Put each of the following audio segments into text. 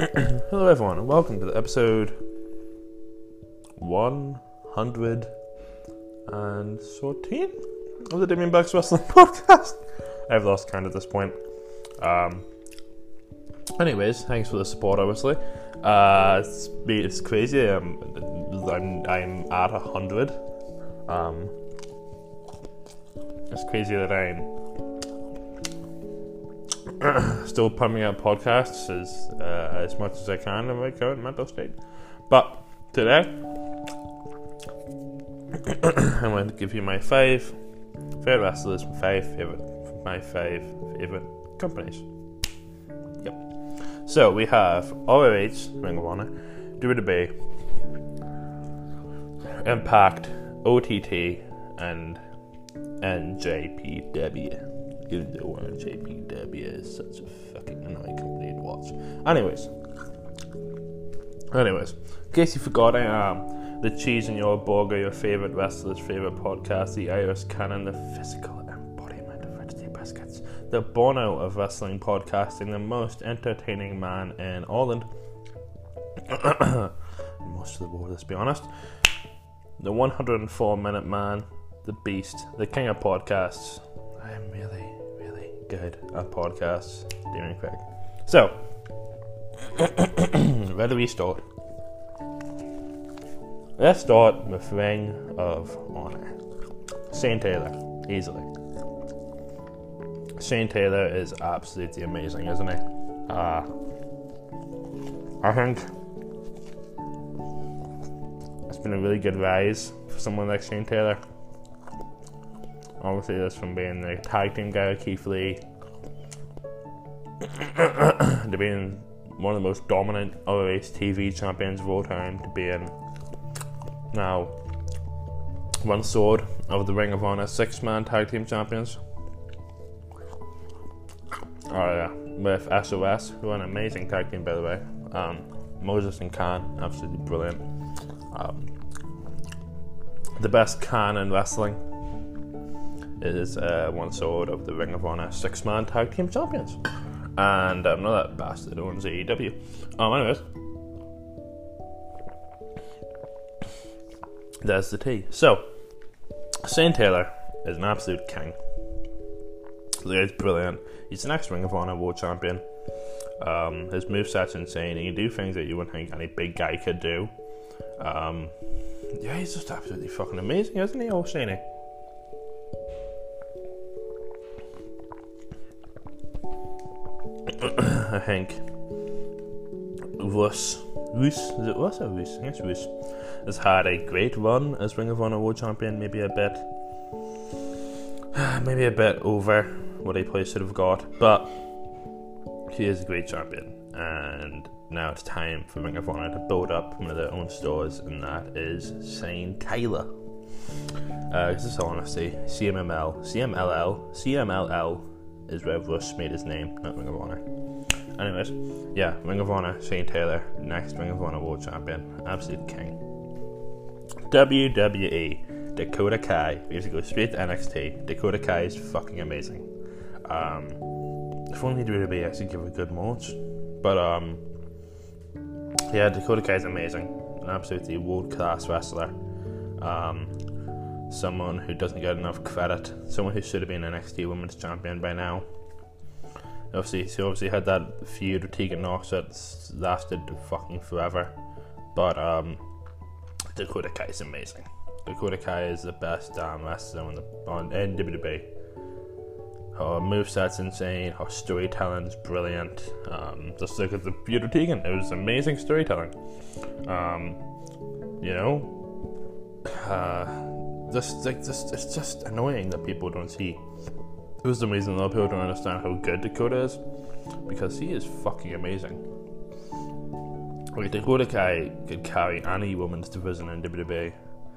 Hello, everyone, and welcome to the episode 114 of the Damien Bucks Wrestling Podcast. I've lost count at this point. Um, anyways, thanks for the support, obviously. Uh, it's, it's crazy. Um, I'm, I'm at 100. Um, it's crazy that I'm still pumping out podcasts as uh, as much as I can in my current mental state. But today, I'm going to give you my five favorite wrestlers, my five favorite, my five favorite companies. Yep. So we have ROH, Ring of Honor, WWE, Impact, OTT, and NJPW even though JPW is such a fucking annoying company to watch. Anyways, anyways, in case you forgot, I am the cheese in your burger, your favorite wrestler's favorite podcast, the Iris Cannon, the physical embodiment of Wednesday biscuits, the Bono of wrestling podcasting, the most entertaining man in Ireland. most of the world, let's be honest. The 104 minute man, the beast, the king of podcasts. I am really good at podcasts, Damien Craig. So, where do we start? Let's start with Ring of Honor. Shane Taylor, easily. Shane Taylor is absolutely amazing, isn't he? Uh, I think it's been a really good rise for someone like Shane Taylor. Obviously, this from being the tag team guy with Keith Lee to being one of the most dominant ROH TV champions of all time to being now one sword of the Ring of Honor six man tag team champions. Oh yeah, with SOS, who are an amazing tag team by the way. Um, Moses and Kaun, absolutely brilliant. Um, the best Kaun in wrestling is uh, one sword of the Ring of Honor six man tag team champions. And um, not that bastard owns AEW. Um, anyways, there's the tea. So, Shane Taylor is an absolute king. He's brilliant. He's the next Ring of Honor World Champion. Um, his moveset's insane. He can do things that you wouldn't think any big guy could do. Um, yeah, he's just absolutely fucking amazing, isn't he, old Shaney? I think Russ, Russ, is it Russ or Russ? I guess Russ has had a great run as Ring of Honor World Champion. Maybe a bit, maybe a bit over what he probably should have got, but he is a great champion, and now it's time for Ring of Honor to build up one of their own stores, and that is Shane Taylor. Uh, this is all honesty, CMML, CMLL, CMLL is where Russ made his name, not Ring of Honor. Anyways, yeah, Ring of Honor, Shane Taylor, next Ring of Honor World Champion, absolute king. WWE, Dakota Kai. We have to go straight to NXT. Dakota Kai is fucking amazing. Um, if only WWE actually give a good match. But um, yeah, Dakota Kai is amazing. An absolutely world class wrestler. Um, someone who doesn't get enough credit, someone who should have been an NXT Women's Champion by now. Obviously, she obviously had that feud with Tegan Nox that lasted fucking forever, but um, Dakota Kai is amazing. Dakota Kai is the best damn wrestler on the on WWE. Her moveset's insane. Her storytelling is brilliant. Um, just look at the with Tegan. It was amazing storytelling. Um, you know, uh, just like just it's just annoying that people don't see. It was the reason a lot of people don't understand how good Dakota is because he is fucking amazing. Like Dakota Kai could carry any woman's division in WWE.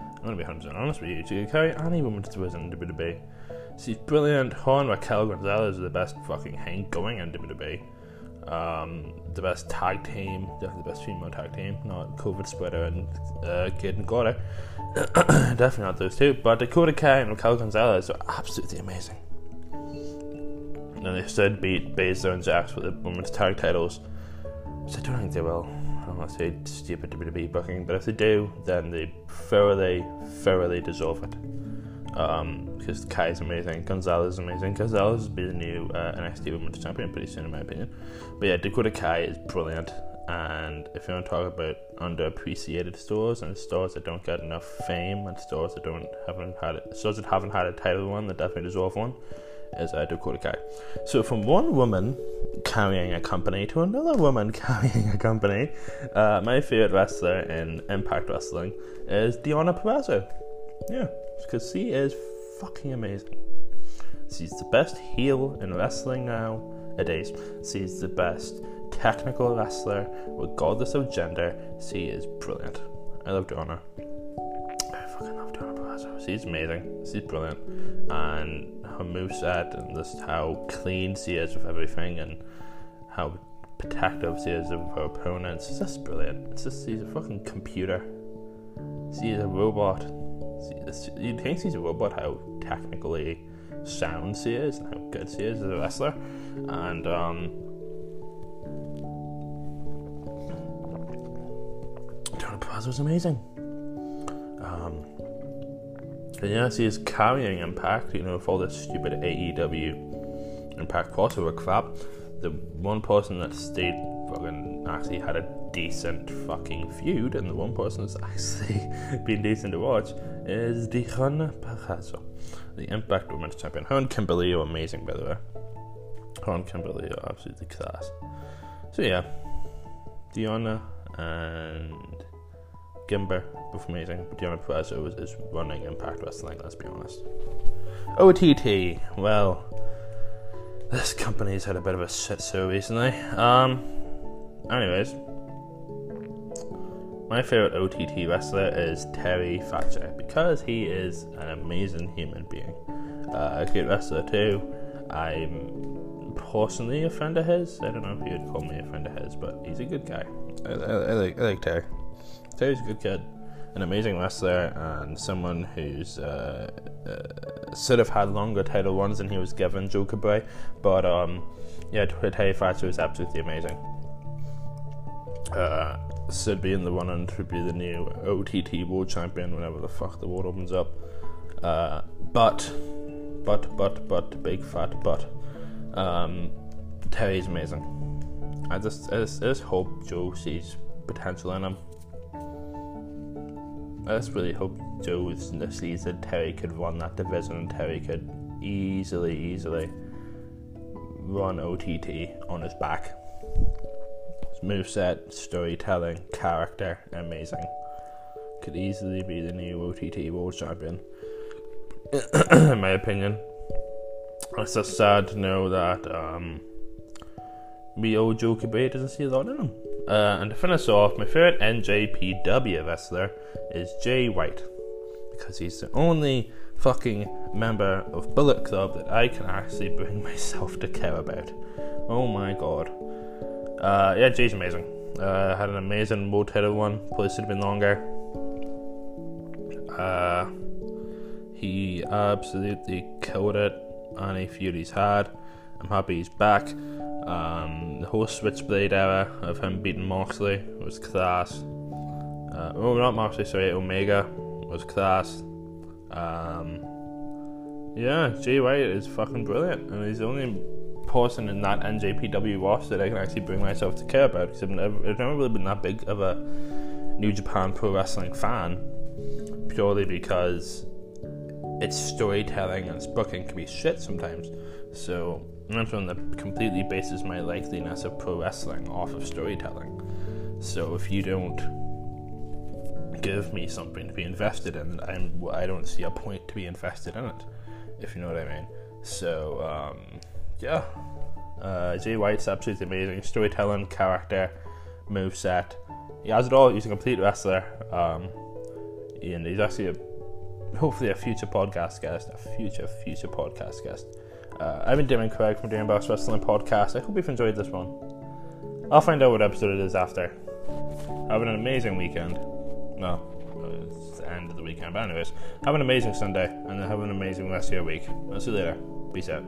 I'm gonna be 100 honest with you. She could carry any woman's division in WWE. She's brilliant. Her and Raquel Gonzalez are the best fucking hang going in WWE. Um, the best tag team, definitely the best female tag team, not COVID Splitter and uh, Kid and Gorda. definitely not those two, but Dakota Kai and Raquel Gonzalez are absolutely amazing. And they stood beat Baszler and Jax for the women's tag titles So I don't think they will. I don't want to say stupid WWE booking, but if they do, then they thoroughly, thoroughly deserve it. Um, because Kai is amazing, Gonzalez is amazing. Gonzalez will be the new uh, NXT Women's Champion pretty soon, in my opinion. But yeah, Dakota Kai is brilliant. And if you want to talk about underappreciated stores and stores that don't get enough fame and stores that don't haven't had it, stores that haven't had a title one that definitely deserve one, is uh, Dakota Kai. So from one woman carrying a company to another woman carrying a company, uh, my favorite wrestler in Impact Wrestling is Deonna Purrazzo. Yeah, because she is fucking amazing. She's the best heel in wrestling nowadays. She's the best technical wrestler, regardless of gender. She is brilliant. I love Deonna. She's amazing. She's brilliant. And her moveset and just how clean she is with everything and how protective she is of her opponents. It's just brilliant. It's just, she's a fucking computer. She's a robot. You'd think she's a robot, how technically sound she is and how good she is as a wrestler. And, um, Deonna Purrazzo was amazing. Um, and yeah, she is carrying Impact, you know, with all this stupid AEW Impact crossover crap. The one person that stayed fucking actually had a decent fucking feud, and the one person that's actually been decent to watch is Deonna Purrazzo, the Impact Women's Champion. Her and Kimber Lee are amazing, by the way. Her and Kimber Lee are absolutely class. So yeah, Deonna and Kimber, both amazing. But Deonna Purrazzo is, is running Impact Wrestling, let's be honest. OTT, well, this company's had a bit of a shit show recently. Um, anyways, my favorite OTT wrestler is Terry Thatcher because he is an amazing human being. Uh, a great wrestler too. I'm personally a friend of his. I don't know if you'd call me a friend of his, but he's a good guy. I, I, I like I like Terry. Terry's a good kid, an amazing wrestler, and someone who's uh, uh, sort of had longer title ones than he was given, Joe Cabray. But um, yeah, Terry Thatcher is absolutely amazing. Uh, should be in the and to be the new OTT World Champion whenever the fuck the world opens up. Uh, but, but, but, but, big fat but. Um, Terry's amazing. I just, I just, I just hope Joe sees potential in him. I just really hope Joe sees that Terry could run that division and Terry could easily, easily run OTT on his back. His moveset, storytelling, character, amazing. Could easily be the new OTT World Champion, in my opinion. It's just sad to know that um, me old Joe Cabray doesn't see a lot in him. Uh, and to finish off, my favourite NJPW wrestler is Jay White because he's the only fucking member of Bullet Club that I can actually bring myself to care about. Oh my god. Uh, yeah, Jay's amazing. Uh, had an amazing world title one. Probably should have been longer. Uh, he absolutely killed it. Any feud he's had. I'm happy he's back. Um, the whole Switchblade era of him beating Moxley was class. Uh, oh, not Moxley, sorry, Omega was class. Um, yeah, Jay White is fucking brilliant, and he's the only person in that NJPW roster that I can actually bring myself to care about because I've never, I've never really been that big of a New Japan Pro Wrestling fan, purely because its storytelling and its booking can be shit sometimes. So I'm someone that completely bases my likeliness of pro wrestling off of storytelling. So if you don't give me something to be invested in, I'm I don't see a point to be invested in it. If you know what I mean. So um, yeah, uh, Jay White's absolutely amazing. Storytelling, character, move set. He has it all. He's a complete wrestler. Um, and he's actually a, hopefully a future podcast guest, a future future podcast guest. Uh, I've been Damon Craig from Damon Boss Wrestling Podcast. I hope you've enjoyed this one. I'll find out what episode it is after. Having an amazing weekend. No, it's the end of the weekend. But anyways, have an amazing Sunday and have an amazing rest of your week. I'll see you later. Peace out.